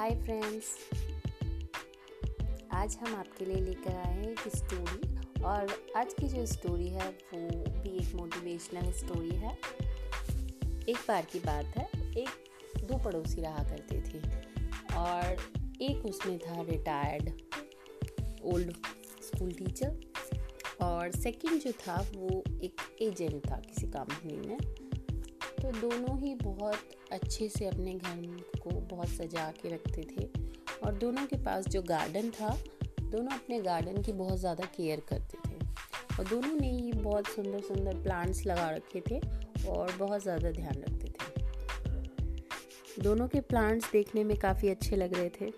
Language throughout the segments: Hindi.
हाय फ्रेंड्स आज हम आपके लिए लेकर आए हैं एक स्टोरी और आज की जो स्टोरी है वो भी एक मोटिवेशनल स्टोरी है। एक बार की बात है, एक दो पड़ोसी रहा करते थे और एक उसमें था रिटायर्ड ओल्ड स्कूल टीचर और सेकंड जो था वो एक एजेंट था किसी कंपनी में। तो दोनों ही बहुत अच्छे से अपने घर को बहुत सजा के रखते थे। और दोनों के पास जो गार्डन था, दोनों अपने गार्डन की बहुत ज़्यादा केयर करते थे। और दोनों ने ही बहुत सुंदर सुंदर प्लांट्स लगा रखे थे और बहुत ज़्यादा ध्यान रखते थे। दोनों के प्लांट्स देखने में काफ़ी अच्छे लग रहे थे।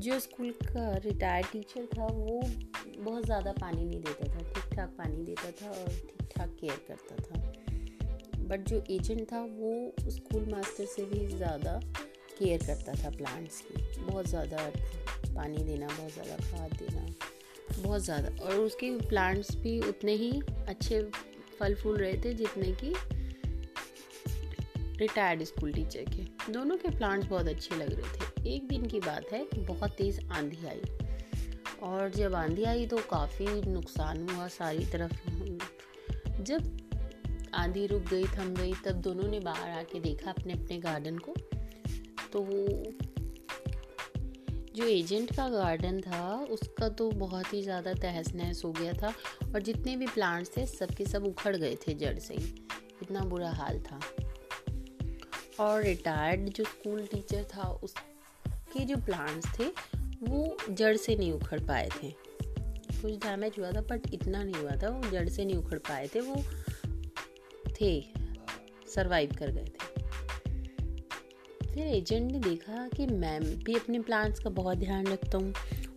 जो स्कूल का रिटायर्ड टीचर था, वो बहुत ज़्यादा पानी नहीं देता था ठीक ठाक पानी देता था और ठीक ठाक केयर करता था। बट जो एजेंट था, वो स्कूल मास्टर से भी ज़्यादा केयर करता था प्लांट्स की। बहुत ज़्यादा पानी देना, बहुत ज़्यादा खाद देना, बहुत ज़्यादा। और उसके प्लांट्स भी उतने ही अच्छे फल फूल रहे थे जितने कि रिटायर्ड स्कूल टीचर के। दोनों के प्लांट्स बहुत अच्छे लग रहे थे। एक दिन की बात है कि बहुत तेज़ आंधी आई। और जब आंधी आई तो काफ़ी नुकसान हुआ सारी तरफ़। जब आंधी रुक गई, थम गई, तब दोनों ने बाहर आके देखा अपने अपने गार्डन को। तो वो जो एजेंट का गार्डन था, उसका तो बहुत ही ज़्यादा तहस नहस हो गया था और जितने भी प्लांट्स थे सबके सब उखड़ गए थे जड़ से ही। इतना बुरा हाल था। और रिटायर्ड जो स्कूल टीचर था, उसके जो प्लांट्स थे, वो जड़ से नहीं उखड़ पाए थे। कुछ डैमेज हुआ था बट इतना नहीं हुआ था, वो जड़ से नहीं उखड़ पाए थे, वो थे सरवाइव कर गए थे। फिर एजेंट ने देखा कि मैं भी अपने प्लान्स का बहुत ध्यान रखता हूँ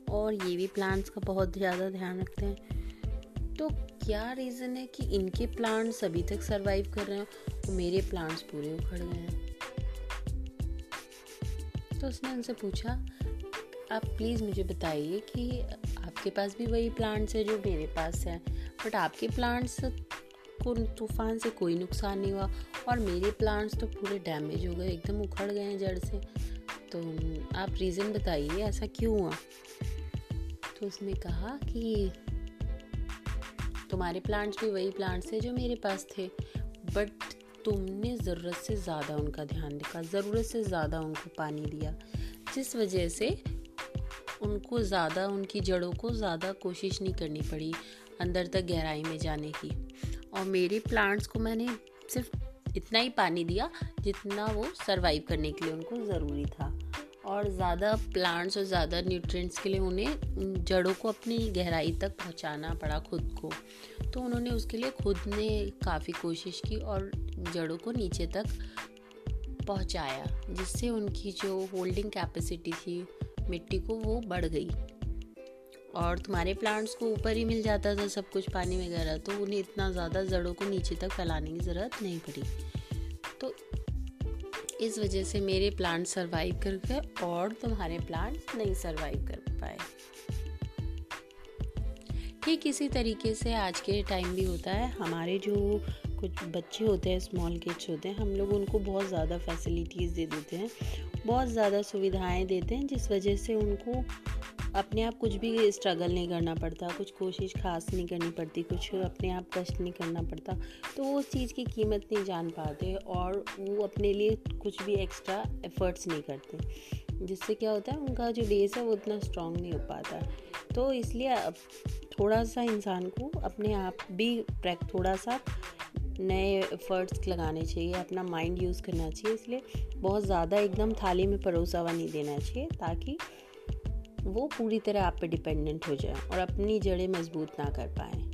और ये भी प्लान्स का बहुत ज़्यादा ध्यान रखते हैं। तो क्या रीज़न है कि इनके प्लांट्स अभी तक सरवाइव कर रहे हैं और मेरे प्लांट्स पूरे उखड़ गए हैं? तो उसने उनसे पूछा, आप प्लीज़ मुझे बताइए कि आपके पास भी वही प्लांट्स है जो मेरे पास हैं बट आपके प्लांट्स को तूफ़ान से कोई नुकसान नहीं हुआ और मेरे प्लांट्स तो पूरे डैमेज हो गए, एकदम उखड़ गए हैं जड़ से। तो आप रीज़न बताइए, ऐसा क्यों हुआ? तो उसने कहा कि तुम्हारे प्लांट्स भी वही प्लांट्स थे जो मेरे पास थे बट तुमने ज़रूरत से ज़्यादा उनका ध्यान रखा, ज़रूरत से ज़्यादा उनको पानी दिया, जिस वजह से उनको ज़्यादा, उनकी जड़ों को ज़्यादा कोशिश नहीं करनी पड़ी अंदर तक गहराई में जाने की। और मेरे प्लांट्स को मैंने सिर्फ़ इतना ही पानी दिया जितना वो सरवाइव करने के लिए उनको ज़रूरी था। और ज़्यादा प्लांट्स और ज़्यादा न्यूट्रिएंट्स के लिए उन्हें जड़ों को अपनी गहराई तक पहुंचाना पड़ा खुद को। तो उन्होंने उसके लिए खुद ने काफ़ी कोशिश की और जड़ों को नीचे तक पहुँचाया, जिससे उनकी जो होल्डिंग कैपेसिटी थी मिट्टी को वो बढ़ गई। और तुम्हारे प्लांट्स को ऊपर ही मिल जाता था सब कुछ पानी वगैरह तो उन्हें इतना ज़्यादा जड़ों को नीचे तक फैलाने की ज़रूरत नहीं पड़ी। तो इस वजह से मेरे प्लांट सरवाइव कर गए और तुम्हारे प्लांट्स नहीं सरवाइव कर पाए। ठीक इसी तरीके से आज के टाइम भी होता है। हमारे जो कुछ बच्चे होते हैं स्मॉल किड्स होते हैं, हम लोग उनको बहुत ज़्यादा फैसिलिटीज़ दे देते हैं, बहुत ज़्यादा सुविधाएँ देते हैं, जिस वजह से उनको अपने आप कुछ भी स्ट्रगल नहीं करना पड़ता, कुछ कोशिश खास नहीं करनी पड़ती, कुछ अपने आप कष्ट नहीं करना पड़ता तो वो उस चीज़ की कीमत नहीं जान पाते और वो अपने लिए कुछ भी एक्स्ट्रा एफर्ट्स नहीं करते। जिससे क्या होता है, उनका जो बेस है वो उतना स्ट्रांग नहीं हो पाता। तो इसलिए थोड़ा सा इंसान को अपने आप भी थोड़ा सा नए एफर्ट्स लगाने चाहिए, अपना माइंड यूज़ करना चाहिए। इसलिए बहुत ज़्यादा एकदम थाली में परोसा हुआ नहीं देना चाहिए, ताकि वो पूरी तरह आप पे डिपेंडेंट हो जाए और अपनी जड़ें मज़बूत ना कर पाए।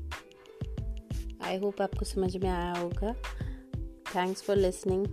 आई होप आपको समझ में आया होगा। Thanks for listening